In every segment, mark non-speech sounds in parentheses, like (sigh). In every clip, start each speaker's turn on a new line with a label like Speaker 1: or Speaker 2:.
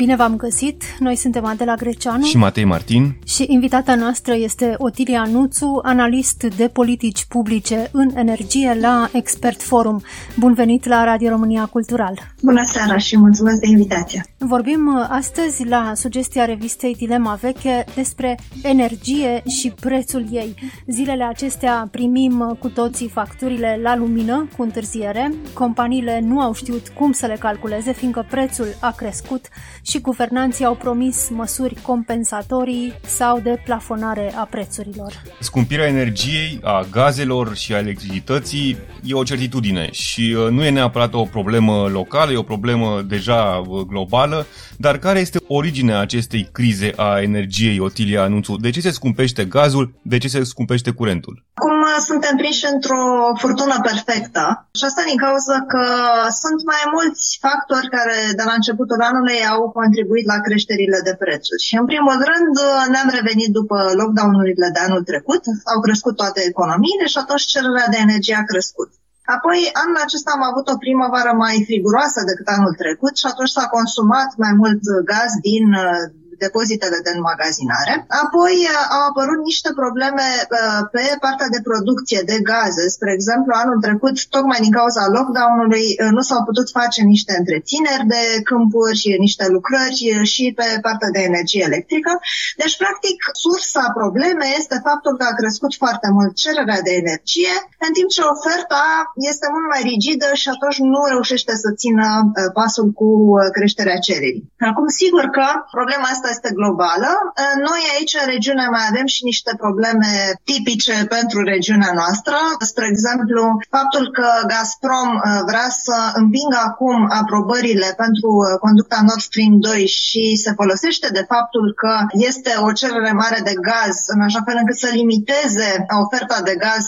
Speaker 1: Bine v-am găsit! Noi suntem Adela Greceanu
Speaker 2: și Matei Martin
Speaker 1: și invitata noastră este Otilia Nuțu, analist de politici publice în energie la Expert Forum. Bun venit la Radio România Cultural!
Speaker 3: Bună seara și mulțumesc de invitație!
Speaker 1: Vorbim uh, astăzi la sugestia revistei Dilema Veche despre energie și prețul ei. Zilele acestea primim uh, cu toții facturile la lumină cu întârziere. Companiile nu au știut cum să le calculeze, fiindcă prețul a crescut și guvernanții au promis măsuri compensatorii sau de plafonare a prețurilor.
Speaker 2: Scumpirea energiei, a gazelor și a electricității e o certitudine și uh, nu e neapărat o problemă locală, e o problemă deja globală, dar care este originea acestei crize a energiei, Otilia Anunțu? De ce se scumpește gazul? De ce se scumpește curentul?
Speaker 3: Acum suntem prinși într-o furtună perfectă și asta din cauza că sunt mai mulți factori care de la începutul anului au contribuit la creșterile de prețuri. Și în primul rând ne-am revenit după lockdown-urile de anul trecut, au crescut toate economiile și atunci cererea de energie a crescut. Apoi, anul acesta am avut o primăvară mai friguroasă decât anul trecut și atunci s-a consumat mai mult gaz din depozitele de înmagazinare. Apoi uh, au apărut niște probleme uh, pe partea de producție de gaze. Spre exemplu, anul trecut, tocmai din cauza lockdown-ului, uh, nu s-au putut face niște întrețineri de câmpuri și niște lucrări și pe partea de energie electrică. Deci, practic, sursa problemei este faptul că a crescut foarte mult cererea de energie, în timp ce oferta este mult mai rigidă și atunci nu reușește să țină pasul cu creșterea cererii. Acum, sigur că problema asta este globală. Noi aici în regiune mai avem și niște probleme tipice pentru regiunea noastră. Spre exemplu, faptul că Gazprom uh, vrea să împingă acum aprobările pentru uh, conducta Nord Stream 2 și se folosește de faptul că este o cerere mare de gaz în așa fel încât să limiteze oferta de gaz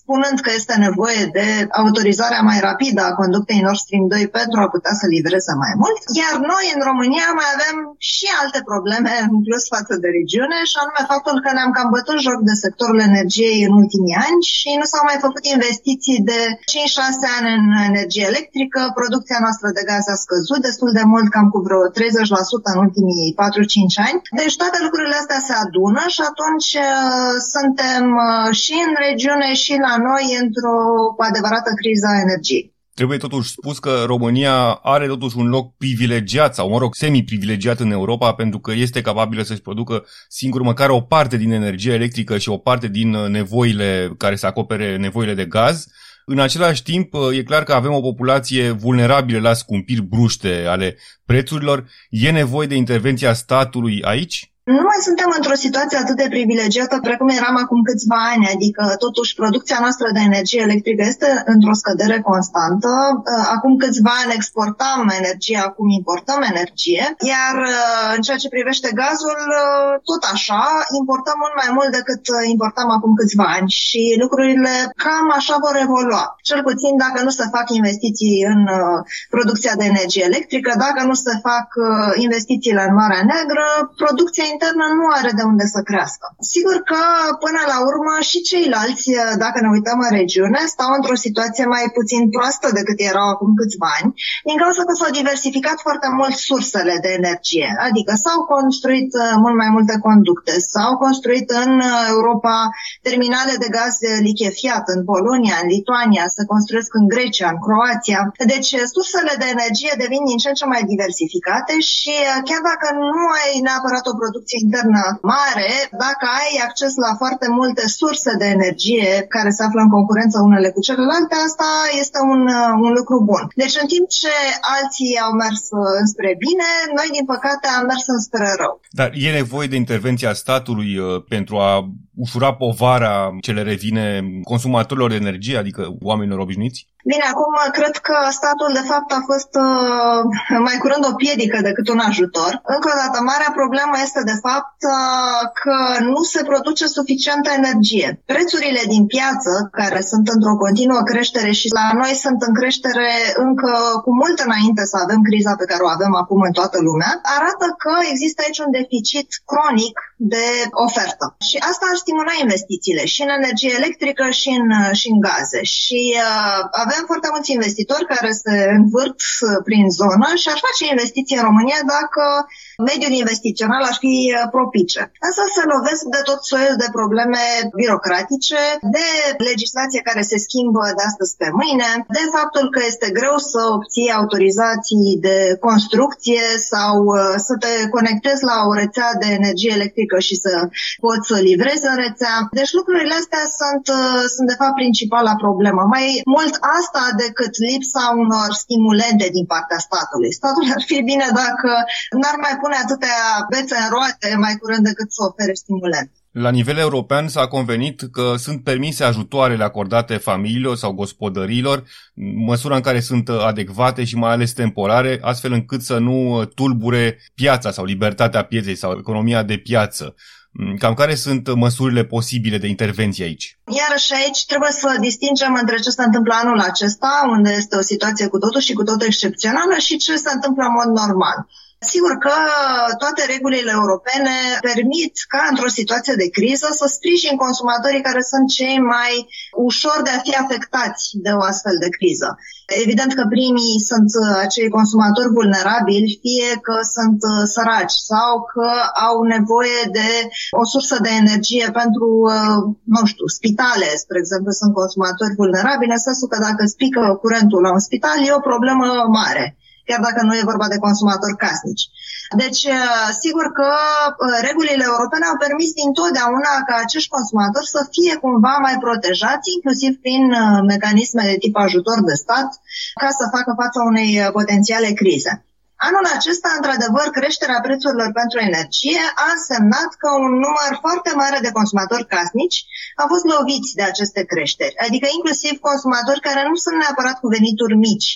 Speaker 3: spunând că este nevoie de autorizarea mai rapidă a conductei Nord Stream 2 pentru a putea să livreze mai mult. Iar noi în România mai avem și alte probleme în plus față de regiune și anume faptul că ne-am cam bătut joc de sectorul energiei în ultimii ani și nu s-au mai făcut investiții de 5-6 ani în energie electrică. Producția noastră de gaz a scăzut destul de mult, cam cu vreo 30% în ultimii 4-5 ani. Deci toate lucrurile astea se adună și atunci uh, suntem uh, și în regiune și la noi într-o adevărată criză a energiei.
Speaker 2: Trebuie totuși spus că România are totuși un loc privilegiat sau, mă rog, semi-privilegiat în Europa pentru că este capabilă să-și producă singur măcar o parte din energie electrică și o parte din nevoile care să acopere nevoile de gaz. În același timp, e clar că avem o populație vulnerabilă la scumpiri bruște ale prețurilor. E nevoie de intervenția statului aici?
Speaker 3: Nu mai suntem într-o situație atât de privilegiată precum eram acum câțiva ani, adică totuși producția noastră de energie electrică este într-o scădere constantă. Uh, acum câțiva ani exportam energie, acum importăm energie, iar uh, în ceea ce privește gazul, uh, tot așa, importăm mult mai mult decât importam acum câțiva ani și lucrurile cam așa vor evolua. Cel puțin dacă nu se fac investiții în producția de energie electrică, dacă nu se fac investițiile în Marea Neagră, producția internă nu are de unde să crească. Sigur că, până la urmă, și ceilalți, dacă ne uităm în regiune, stau într-o situație mai puțin proastă decât erau acum câțiva ani, din cauza că s-au diversificat foarte mult sursele de energie. Adică s-au construit uh, mult mai multe conducte, s-au construit în uh, Europa terminale de gaz lichefiat în Polonia, în Lituania, se construiesc în Grecia, în Croația. Deci sursele de energie devin din ce în ce mai diversificate și uh, chiar dacă nu ai neapărat o producție producție internă mare, dacă ai acces la foarte multe surse de energie care se află în concurență unele cu celelalte, asta este un, un lucru bun. Deci în timp ce alții au mers înspre bine, noi din păcate am mers înspre rău.
Speaker 2: Dar e nevoie de intervenția statului uh, pentru a ușura povara ce le revine consumatorilor de energie, adică oamenilor obișnuiți?
Speaker 3: Bine, acum cred că statul de fapt a fost uh, mai curând o piedică decât un ajutor. Încă o dată, marea problemă este de fapt uh, că nu se produce suficientă energie. Prețurile din piață, care sunt într-o continuă creștere și la noi sunt în creștere încă cu mult înainte să avem criza pe care o avem acum în toată lumea, arată că există aici un deficit cronic de ofertă. Și asta ar stimula investițiile și în energie electrică și în, și în gaze. Și uh, avem foarte mulți investitori care se învârt uh, prin zonă și ar face investiții în România dacă mediul investițional ar fi uh, propice. Însă se lovesc de tot soiul de probleme birocratice, de legislație care se schimbă de astăzi pe mâine, de faptul că este greu să obții autorizații de construcție sau uh, să te conectezi la o rețea de energie electrică și să poți să livrezi în rețea. Deci lucrurile astea sunt, sunt de fapt principala problemă. Mai mult asta decât lipsa unor stimulente din partea statului. Statul ar fi bine dacă n-ar mai pune atâtea bețe în roate mai curând decât să ofere stimulente.
Speaker 2: La nivel european s-a convenit că sunt permise ajutoarele acordate familiilor sau gospodărilor, măsura în care sunt adecvate și mai ales temporare, astfel încât să nu tulbure piața sau libertatea pieței sau economia de piață. Mm, cam care sunt măsurile posibile de intervenție aici?
Speaker 3: Iarăși aici trebuie să distingem între ce se întâmplă anul acesta, unde este o situație cu totul și cu totul excepțională, și ce se întâmplă în mod normal. Sigur că toate regulile europene permit ca într-o situație de criză să sprijin consumatorii care sunt cei mai ușor de a fi afectați de o astfel de criză. Evident că primii sunt acei consumatori vulnerabili, fie că sunt săraci sau că au nevoie de o sursă de energie pentru, nu știu, spitale, spre exemplu, sunt consumatori vulnerabili, în sensul că dacă spică curentul la un spital e o problemă mare chiar dacă nu e vorba de consumatori casnici. Deci, uh, sigur că uh, regulile europene au permis dintotdeauna ca acești consumatori să fie cumva mai protejați, inclusiv prin uh, mecanisme de tip ajutor de stat, ca să facă față unei potențiale crize. Anul acesta, într-adevăr, creșterea prețurilor pentru energie a însemnat că un număr foarte mare de consumatori casnici au fost loviți de aceste creșteri, adică inclusiv consumatori care nu sunt neapărat cu venituri mici,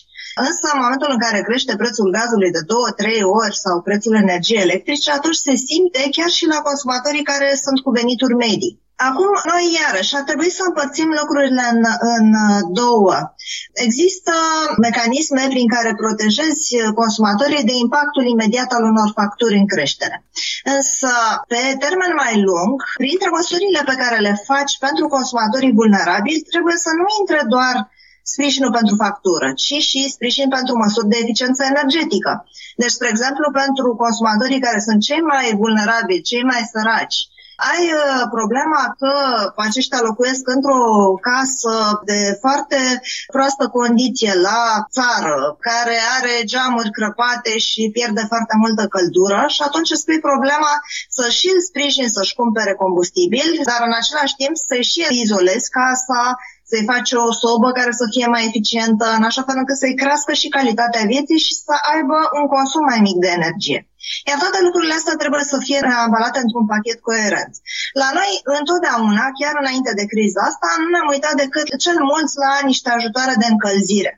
Speaker 3: Însă, în momentul în care crește prețul gazului de 2-3 ori sau prețul energiei electrice, atunci se simte chiar și la consumatorii care sunt cu venituri medii. Acum, noi iarăși ar trebui să împărțim lucrurile în, în două. Există mecanisme prin care protejezi consumatorii de impactul imediat al unor facturi în creștere. Însă, pe termen mai lung, printre măsurile pe care le faci pentru consumatorii vulnerabili, trebuie să nu intre doar sprijinul pentru factură, ci și sprijin pentru măsuri de eficiență energetică. Deci, spre exemplu, pentru consumatorii care sunt cei mai vulnerabili, cei mai săraci, ai uh, problema că aceștia locuiesc într-o casă de foarte proastă condiție la țară, care are geamuri crăpate și pierde foarte multă căldură și atunci îți pui problema să și îl sprijin să-și cumpere combustibil, dar în același timp să-i și izolezi casa, să-i faci o sobă care să fie mai eficientă, în așa fel încât să-i crească și calitatea vieții și să aibă un consum mai mic de energie. Iar toate lucrurile astea trebuie să fie reambalate într-un pachet coerent. La noi, întotdeauna, chiar înainte de criza asta, nu ne-am uitat decât cel mult la niște ajutoare de încălzire.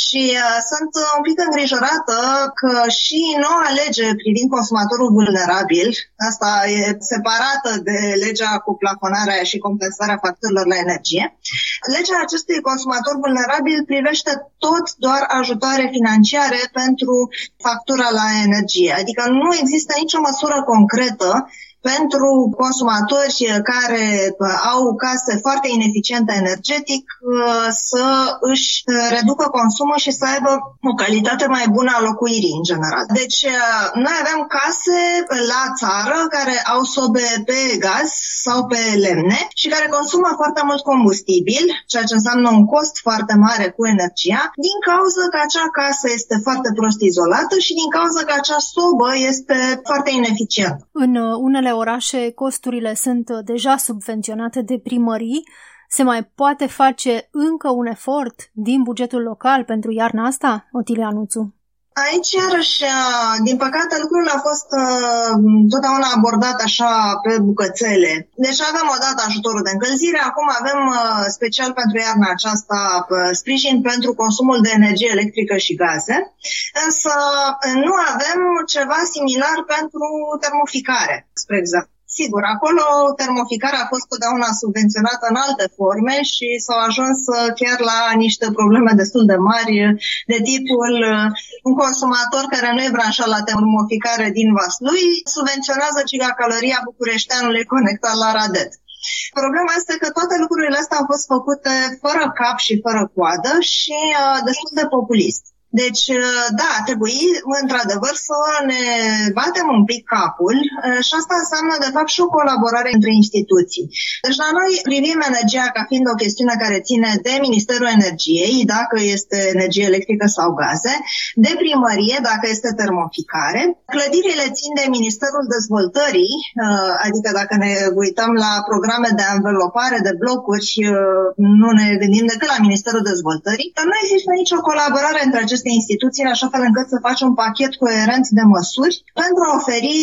Speaker 3: Și uh, sunt un pic îngrijorată că și noua lege privind consumatorul vulnerabil, asta e separată de legea cu plafonarea și compensarea facturilor la energie, legea acestui consumator vulnerabil privește tot doar ajutoare financiare pentru factura la energie. Adică nu există nicio măsură concretă pentru consumatori care uh, au case foarte ineficiente energetic uh, să își uh, reducă consumul și să aibă o calitate mai bună a locuirii în general. Deci noi avem case la țară care au sobe pe gaz sau pe lemne și care consumă foarte mult combustibil, ceea ce înseamnă un cost foarte mare cu energia, din cauza că acea casă este foarte prost izolată și din cauza că acea sobă este foarte ineficientă.
Speaker 1: În unele orașe costurile sunt deja subvenționate de primării. Se mai poate face încă un efort din bugetul local pentru iarna asta, Otilia Nuțu?
Speaker 3: Aici, iarăși, din păcate, lucrul a fost uh, totdeauna abordat așa pe bucățele. Deci avem odată ajutorul de încălzire, acum avem uh, special pentru iarna aceasta uh, sprijin pentru consumul de energie electrică și gaze, însă nu avem ceva similar pentru termoficare, spre exemplu. Sigur, acolo termoficarea a fost totdeauna subvenționată în alte forme și s-au ajuns uh, chiar la niște probleme destul de mari de tipul uh, un consumator care nu e branșat la termoficare din Vaslui subvenționează gigacaloria bucureșteanului conectat la Radet. Problema este că toate lucrurile astea au fost făcute fără cap și fără coadă și uh, destul de populist. Deci, uh, da, trebuie într-adevăr să ne batem un pic capul uh, și asta înseamnă, de fapt, și o colaborare între instituții. Deci, la noi privim energia ca fiind o chestiune care ține de Ministerul Energiei, dacă este energie electrică sau gaze, de primărie, dacă este termoficare. Clădirile țin de Ministerul Dezvoltării, uh, adică dacă ne uităm la programe de învelopare de blocuri, nu ne gândim decât la Ministerul Dezvoltării, dar nu există nicio colaborare între aceste aceste instituții în așa fel încât să faci un pachet coerent de măsuri pentru a oferi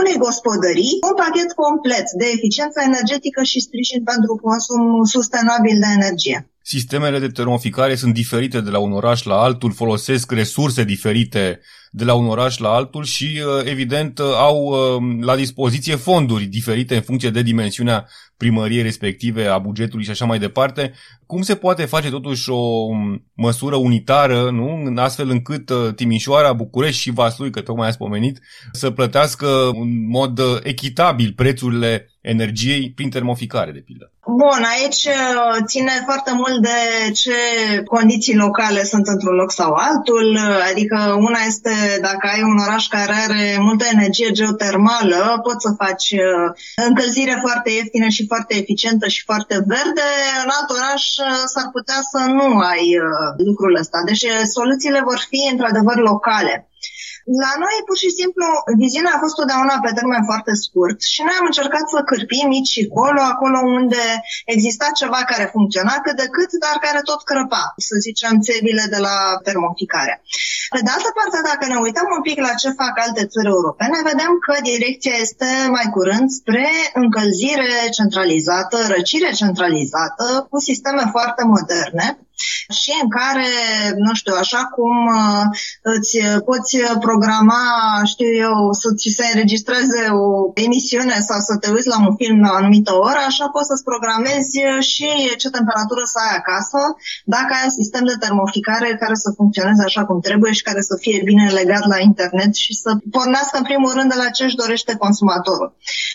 Speaker 3: unei gospodării un pachet complet de eficiență energetică și sprijin pentru consum sustenabil de energie.
Speaker 2: Sistemele de termoficare sunt diferite de la un oraș la altul, folosesc resurse diferite de la un oraș la altul și, uh, evident, uh, au uh, la dispoziție fonduri diferite în funcție de dimensiunea primăriei respective, a bugetului și așa mai departe. Cum se poate face totuși o um, măsură unitară, nu? în astfel încât Timișoara, București și Vaslui, că tocmai ați pomenit, să plătească în mod echitabil prețurile energiei prin termoficare, de pildă?
Speaker 3: Bun, aici uh, ține foarte mult de ce condiții locale sunt într-un loc sau altul, adică una este dacă ai un oraș care are multă energie geotermală, poți să faci uh, încălzire foarte ieftină și foarte eficientă și foarte verde, în alt oraș uh, s-ar putea să nu ai lucrul ăsta. Deci soluțiile vor fi într-adevăr locale. La noi, pur și simplu, viziunea a fost totdeauna pe termen foarte scurt și noi am încercat să cârpim mici și colo, acolo unde exista ceva care funcționa cât de cât, dar care tot crăpa, să zicem, țevile de la termoficare. Pe de altă parte, dacă ne uităm un pic la ce fac alte țări europene, vedem că direcția este mai curând spre încălzire centralizată, răcire centralizată, cu sisteme foarte moderne, și în care, nu știu, așa cum uh, îți poți programa, știu eu, să ți se înregistreze o emisiune sau să te uiți la un film la o anumită oră, așa poți să-ți programezi și ce temperatură să ai acasă, dacă ai un sistem de termoficare care să funcționeze așa cum trebuie și care să fie bine legat la internet și să pornească în primul rând de la ce își dorește consumatorul.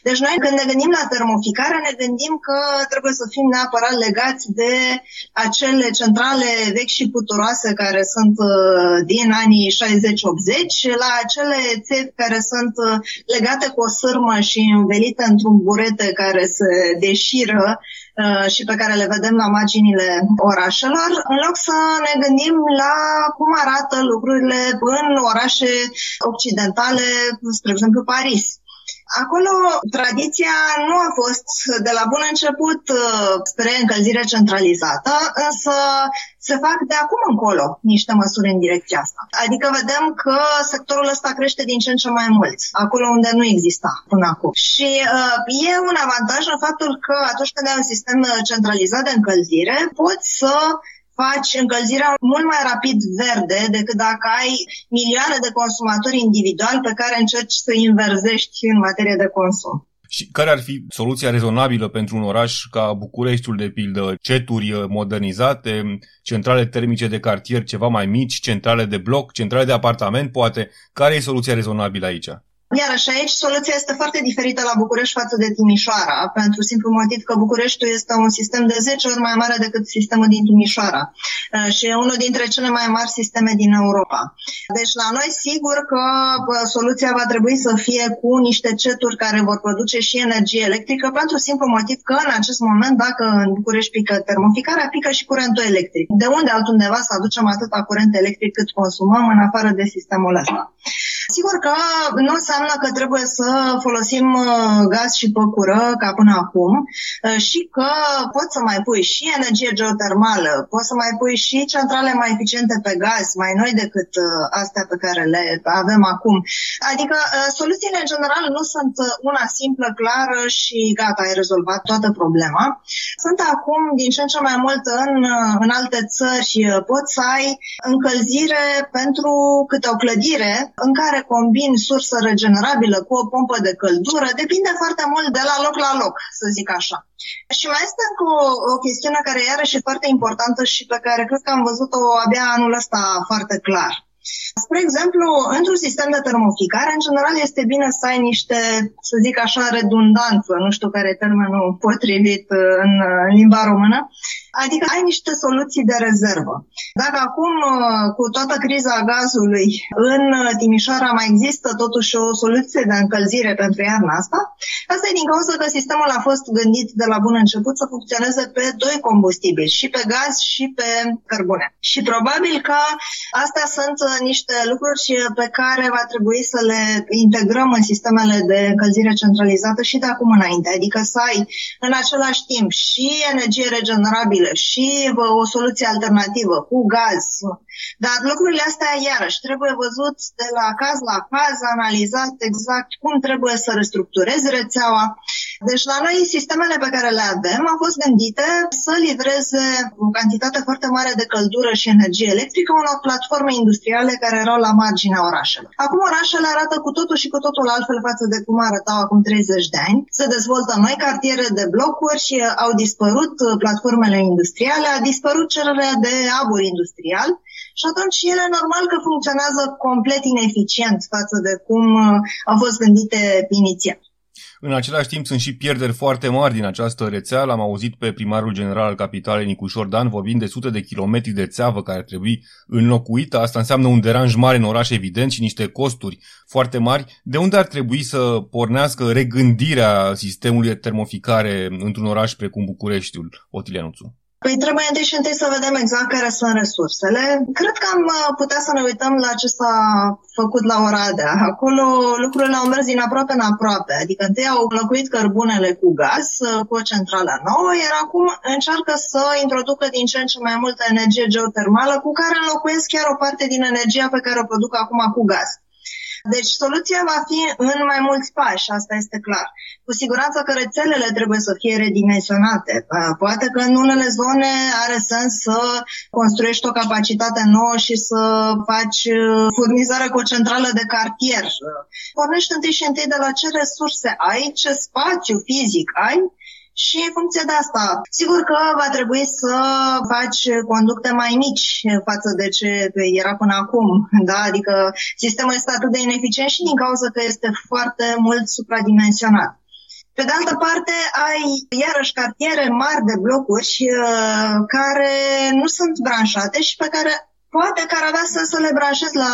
Speaker 3: Deci noi când ne gândim la termoficare, ne gândim că trebuie să fim neapărat legați de acele centrale vechi și puturoase care sunt uh, din anii 60-80 la acele țevi care sunt uh, legate cu o sârmă și învelite într-un burete care se deșiră uh, și pe care le vedem la marginile orașelor, în loc să ne gândim la cum arată lucrurile în orașe occidentale, spre exemplu Paris. Acolo tradiția nu a fost de la bun început uh, spre încălzire centralizată, însă se fac de acum încolo niște măsuri în direcția asta. Adică vedem că sectorul ăsta crește din ce în ce mai mult, acolo unde nu exista până acum. Și uh, e un avantaj în faptul că atunci când ai un sistem centralizat de încălzire, poți să faci încălzirea mult mai rapid verde decât dacă ai milioane de consumatori individuali pe care încerci să inverzești în materie de consum.
Speaker 2: Și care ar fi soluția rezonabilă pentru un oraș ca Bucureștiul, de pildă, ceturi modernizate, centrale termice de cartier ceva mai mici, centrale de bloc, centrale de apartament, poate? Care e soluția rezonabilă aici?
Speaker 3: Iarăși aici soluția este foarte diferită la București față de Timișoara, pentru simplu motiv că Bucureștiul este un sistem de 10 ori mai mare decât sistemul din Timișoara uh, și e unul dintre cele mai mari sisteme din Europa. Deci la noi sigur că soluția va trebui să fie cu niște ceturi care vor produce și energie electrică pentru simplu motiv că în acest moment dacă în București pică termoficarea, pică și curentul electric. De unde altundeva să aducem atâta curent electric cât consumăm în afară de sistemul ăsta? Sigur că nu înseamnă înseamnă că trebuie să folosim uh, gaz și păcură ca până acum uh, și că poți să mai pui și energie geotermală, poți să mai pui și centrale mai eficiente pe gaz, mai noi decât astea pe care le avem acum. Adică soluțiile în general nu sunt una simplă, clară și gata, ai rezolvat toată problema. Sunt acum din ce în ce mai mult în, în alte țări poți să ai încălzire pentru câte o clădire în care combin sursă regenerabilă cu o pompă de căldură, depinde foarte mult de la loc la loc, să zic așa. Și mai este încă o, o chestiune care iarăși e foarte importantă și pe care cred că am văzut-o abia anul ăsta foarte clar. Spre exemplu, într-un sistem de termoficare, în general este bine să ai niște, să zic așa, redundanță, nu știu care e termenul potrivit în, în limba română, Adică ai niște soluții de rezervă. Dacă acum, uh, cu toată criza gazului, în Timișoara mai există totuși o soluție de încălzire pentru iarna asta, asta e din cauza că sistemul a fost gândit de la bun început să funcționeze pe doi combustibili, și pe gaz și pe cărbune. Și probabil că astea sunt uh, niște lucruri pe care va trebui să le integrăm în sistemele de încălzire centralizată și de acum înainte. Adică să ai în același timp și energie regenerabilă și o soluție alternativă cu gaz. Dar lucrurile astea, iarăși, trebuie văzut de la caz la caz, analizat exact cum trebuie să restructurezi rețeaua. Deci la noi sistemele pe care le avem au fost gândite să livreze o cantitate foarte mare de căldură și energie electrică unor platforme industriale care erau la marginea orașelor. Acum orașele arată cu totul și cu totul altfel față de cum arătau acum 30 de ani. Se dezvoltă noi cartiere de blocuri și au dispărut platformele industriale, a dispărut cererea de abur industrial și atunci ele normal că funcționează complet ineficient față de cum uh, au fost gândite inițial.
Speaker 2: În același timp sunt și pierderi foarte mari din această rețea. L-am auzit pe primarul general al capitalei Nicușor Dan vorbind de sute de kilometri de țeavă care ar trebui înlocuită. Asta înseamnă un deranj mare în oraș evident și niște costuri foarte mari. De unde ar trebui să pornească regândirea sistemului de termoficare într-un oraș precum Bucureștiul, Otilianuțu?
Speaker 3: Păi trebuie întâi și întâi să vedem exact care sunt resursele. Cred că am uh, putea să ne uităm la ce s-a făcut la Oradea. Acolo lucrurile au mers din aproape în aproape. Adică întâi au înlocuit cărbunele cu gaz, uh, cu o centrală nouă, iar acum încearcă să introducă din ce în ce mai multă energie geotermală, cu care înlocuiesc chiar o parte din energia pe care o produc acum cu gaz. Deci soluția va fi în mai mulți pași, asta este clar. Cu siguranță că rețelele trebuie să fie redimensionate. Poate că în unele zone are sens să construiești o capacitate nouă și să faci uh, furnizare cu o centrală de cartier. Pornești întâi și întâi de la ce resurse ai, ce spațiu fizic ai și în funcție de asta, sigur că va trebui să faci conducte mai mici față de ce era până acum, da? Adică sistemul este atât de ineficient și din cauza că este foarte mult supradimensionat. Pe de altă parte, ai iarăși cartiere mari de blocuri uh, care nu sunt branșate și pe care poate că ar avea să le branșezi la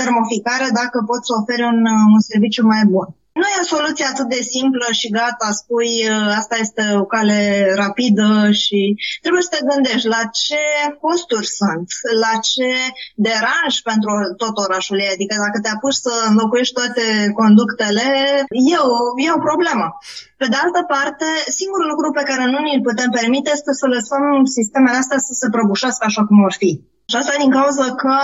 Speaker 3: termoficare dacă poți să oferi un, un serviciu mai bun. Nu e o soluție atât de simplă și gata, spui uh, asta este o cale rapidă și trebuie să te gândești la ce costuri sunt, la ce deranj pentru tot orașul e. Adică dacă te apuci să înlocuiești toate conductele, e o, e o problemă. Pe de altă parte, singurul lucru pe care nu ni-l putem permite este să lăsăm sistemele astea să se prăbușească așa cum vor fi. Și asta din cauza că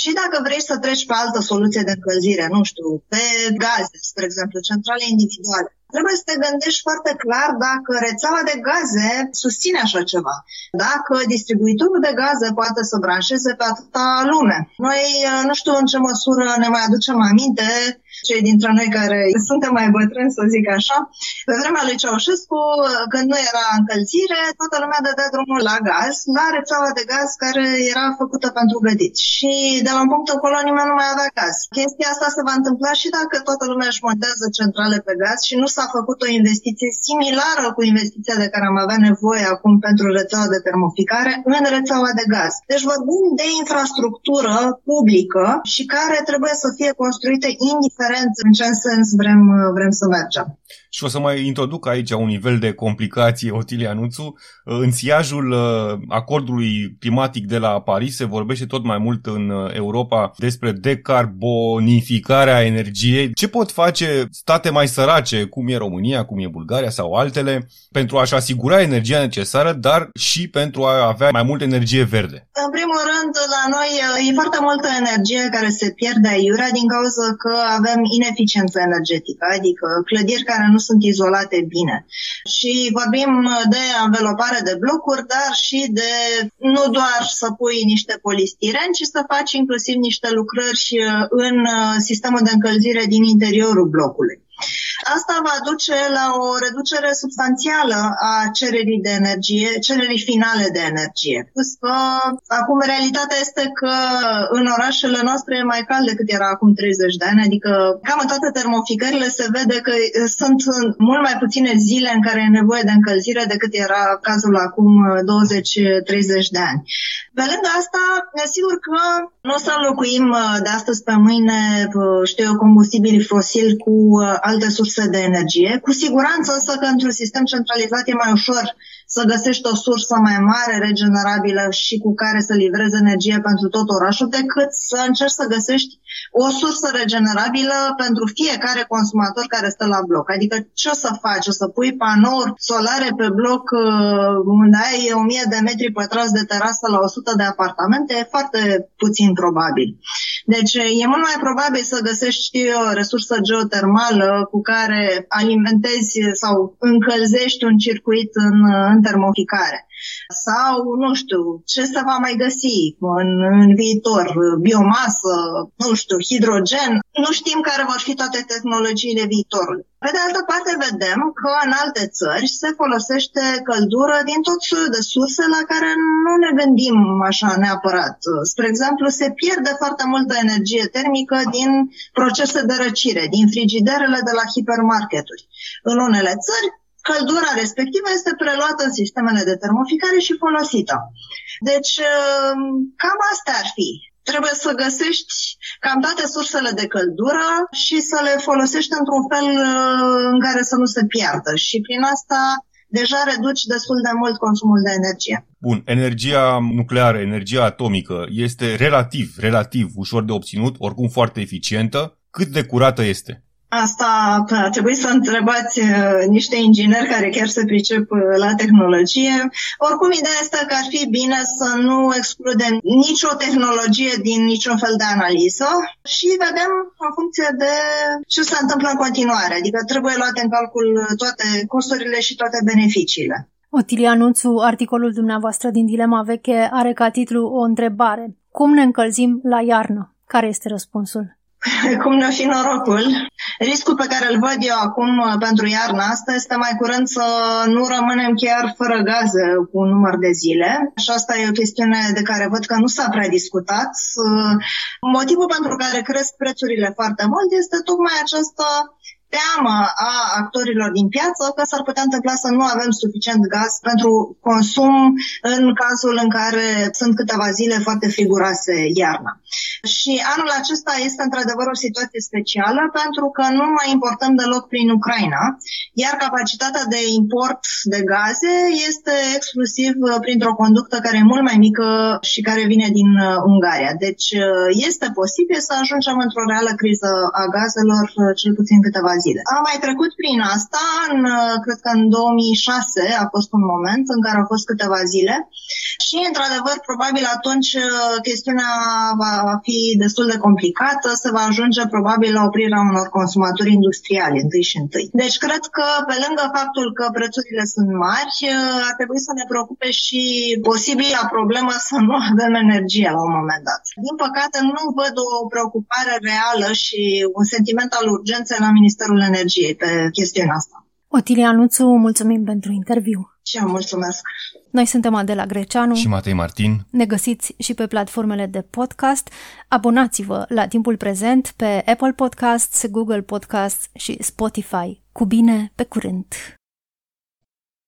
Speaker 3: și dacă vrei să treci pe altă soluție de încălzire, nu știu, pe gaze, spre exemplu, centrale individuale, trebuie să te gândești foarte clar dacă rețeaua de gaze susține așa ceva. Dacă distribuitorul de gaze poate să branșeze pe atâta lume. Noi nu știu în ce măsură ne mai aducem aminte cei dintre noi care suntem mai bătrâni, să zic așa, pe vremea lui Ceaușescu, când nu era încălzire, toată lumea dădea drumul la gaz, la rețeaua de gaz care era făcută pentru gătit. Și de la un punct încolo nimeni nu mai avea gaz. Chestia asta se va întâmpla și dacă toată lumea își montează centrale pe gaz și nu s-a făcut o investiție similară cu investiția de care am avea nevoie acum pentru rețeaua de termoficare în rețeaua de gaz. Deci vorbim de infrastructură publică și care trebuie să fie construită indiferent în ce sens vrem, vrem să mergem.
Speaker 2: Și o să mai introduc aici un nivel de complicație, (laughs) Otilia Nuțu. În siajul uh, acordului climatic de la Paris se vorbește tot mai mult în uh, Europa despre decarbonificarea energiei. Ce pot face state mai sărace, cum e România, cum e Bulgaria sau altele, pentru a-și asigura energia necesară, dar și pentru a avea mai multă energie verde?
Speaker 3: În primul rând, la noi uh, e foarte multă energie care se pierde aiurea din cauza că avem ineficiență energetică, adică clădiri care nu sunt izolate bine. Și vorbim de învelopare de blocuri, dar și de nu doar să pui niște polistiren, ci să faci inclusiv niște lucrări în sistemul de încălzire din interiorul blocului. Asta va duce la o reducere substanțială a cererii de energie, cererii finale de energie. Plus că acum realitatea este că în orașele noastre e mai cald decât era acum 30 de ani, adică cam în toate termoficările se vede că sunt mult mai puține zile în care e nevoie de încălzire decât era cazul acum 20-30 de ani. Pe lângă asta, sigur că nu o să înlocuim de astăzi pe mâine, știu eu, combustibili fosili cu alte surse de energie. Cu siguranță însă că într-un sistem centralizat e mai ușor să găsești o sursă mai mare regenerabilă și cu care să livrezi energie pentru tot orașul decât să încerci să găsești o sursă regenerabilă pentru fiecare consumator care stă la bloc. Adică ce o să faci? O să pui panouri solare pe bloc uh, unde ai 1000 de metri pătrați de terasă la 100 de apartamente? E foarte puțin probabil. Deci e mult mai probabil să găsești, știu eu, o resursă geotermală cu care alimentezi sau încălzești un circuit în, în termoficare. Sau, nu știu, ce se va mai găsi în, în viitor, biomasă, nu știu, hidrogen. Nu știm care vor fi toate tehnologiile viitorului. Pe de altă parte, vedem că în alte țări se folosește căldură din tot felul de surse la care nu ne gândim așa neapărat. Spre exemplu, se pierde foarte multă energie termică din procese de răcire, din frigiderele de la hipermarketuri. În unele țări, căldura respectivă este preluată în sistemele de termoficare și folosită. Deci, um, cam asta ar fi. Trebuie să găsești cam toate sursele de căldură și să le folosești într-un fel uh, în care să nu se piardă. Și prin asta deja reduci destul de mult consumul de energie.
Speaker 2: Bun, energia nucleară, energia atomică este relativ, relativ ușor de obținut, oricum foarte eficientă. Cât de curată este?
Speaker 3: Asta ar trebui să întrebați uh, niște ingineri care chiar se pricep uh, la tehnologie. Oricum, ideea este că ar fi bine să nu excludem nicio tehnologie din niciun fel de analiză și vedem în funcție de ce se întâmplă în continuare. Adică trebuie luate în calcul toate costurile și toate beneficiile.
Speaker 1: Otilia Anunțu, articolul dumneavoastră din Dilema Veche are ca titlu o întrebare. Cum ne încălzim la iarnă? Care este răspunsul? (laughs)
Speaker 3: cum ne-o fi norocul. Riscul pe care îl văd eu acum uh, pentru iarna asta este mai curând să nu rămânem chiar fără gaze cu un număr de zile. Și asta e o chestiune de care văd că nu s-a prea discutat. Uh, motivul pentru care cresc prețurile foarte mult este tocmai această teamă a actorilor din piață că s-ar putea întâmpla să nu avem suficient gaz pentru consum în cazul în care sunt câteva zile foarte friguroase iarna. Și anul acesta este într-adevăr o situație specială pentru că nu mai importăm deloc prin Ucraina, iar capacitatea de import de gaze este exclusiv printr-o conductă care e mult mai mică și care vine din uh, Ungaria. Deci uh, este posibil să ajungem într-o reală criză a gazelor uh, cel puțin câteva zile. Am mai trecut prin asta, în, cred că în 2006 a fost un moment în care au fost câteva zile și, într-adevăr, probabil atunci chestiunea va fi destul de complicată, se va ajunge probabil la oprirea unor consumatori industriali întâi și întâi. Deci, cred că, pe lângă faptul că prețurile sunt mari, ar trebui să ne preocupe și posibila problemă să nu avem energie la un moment dat. Din păcate, nu văd o preocupare reală și un sentiment al urgenței la Ministerul Energiei pe chestiunea asta.
Speaker 1: Otilia Nuțu, mulțumim pentru interviu.
Speaker 3: Și eu mulțumesc.
Speaker 1: Noi suntem Adela Greceanu
Speaker 2: și Matei Martin.
Speaker 1: Ne găsiți și pe platformele de podcast. Abonați-vă la timpul prezent pe Apple Podcasts, Google Podcasts și Spotify. Cu bine, pe curând!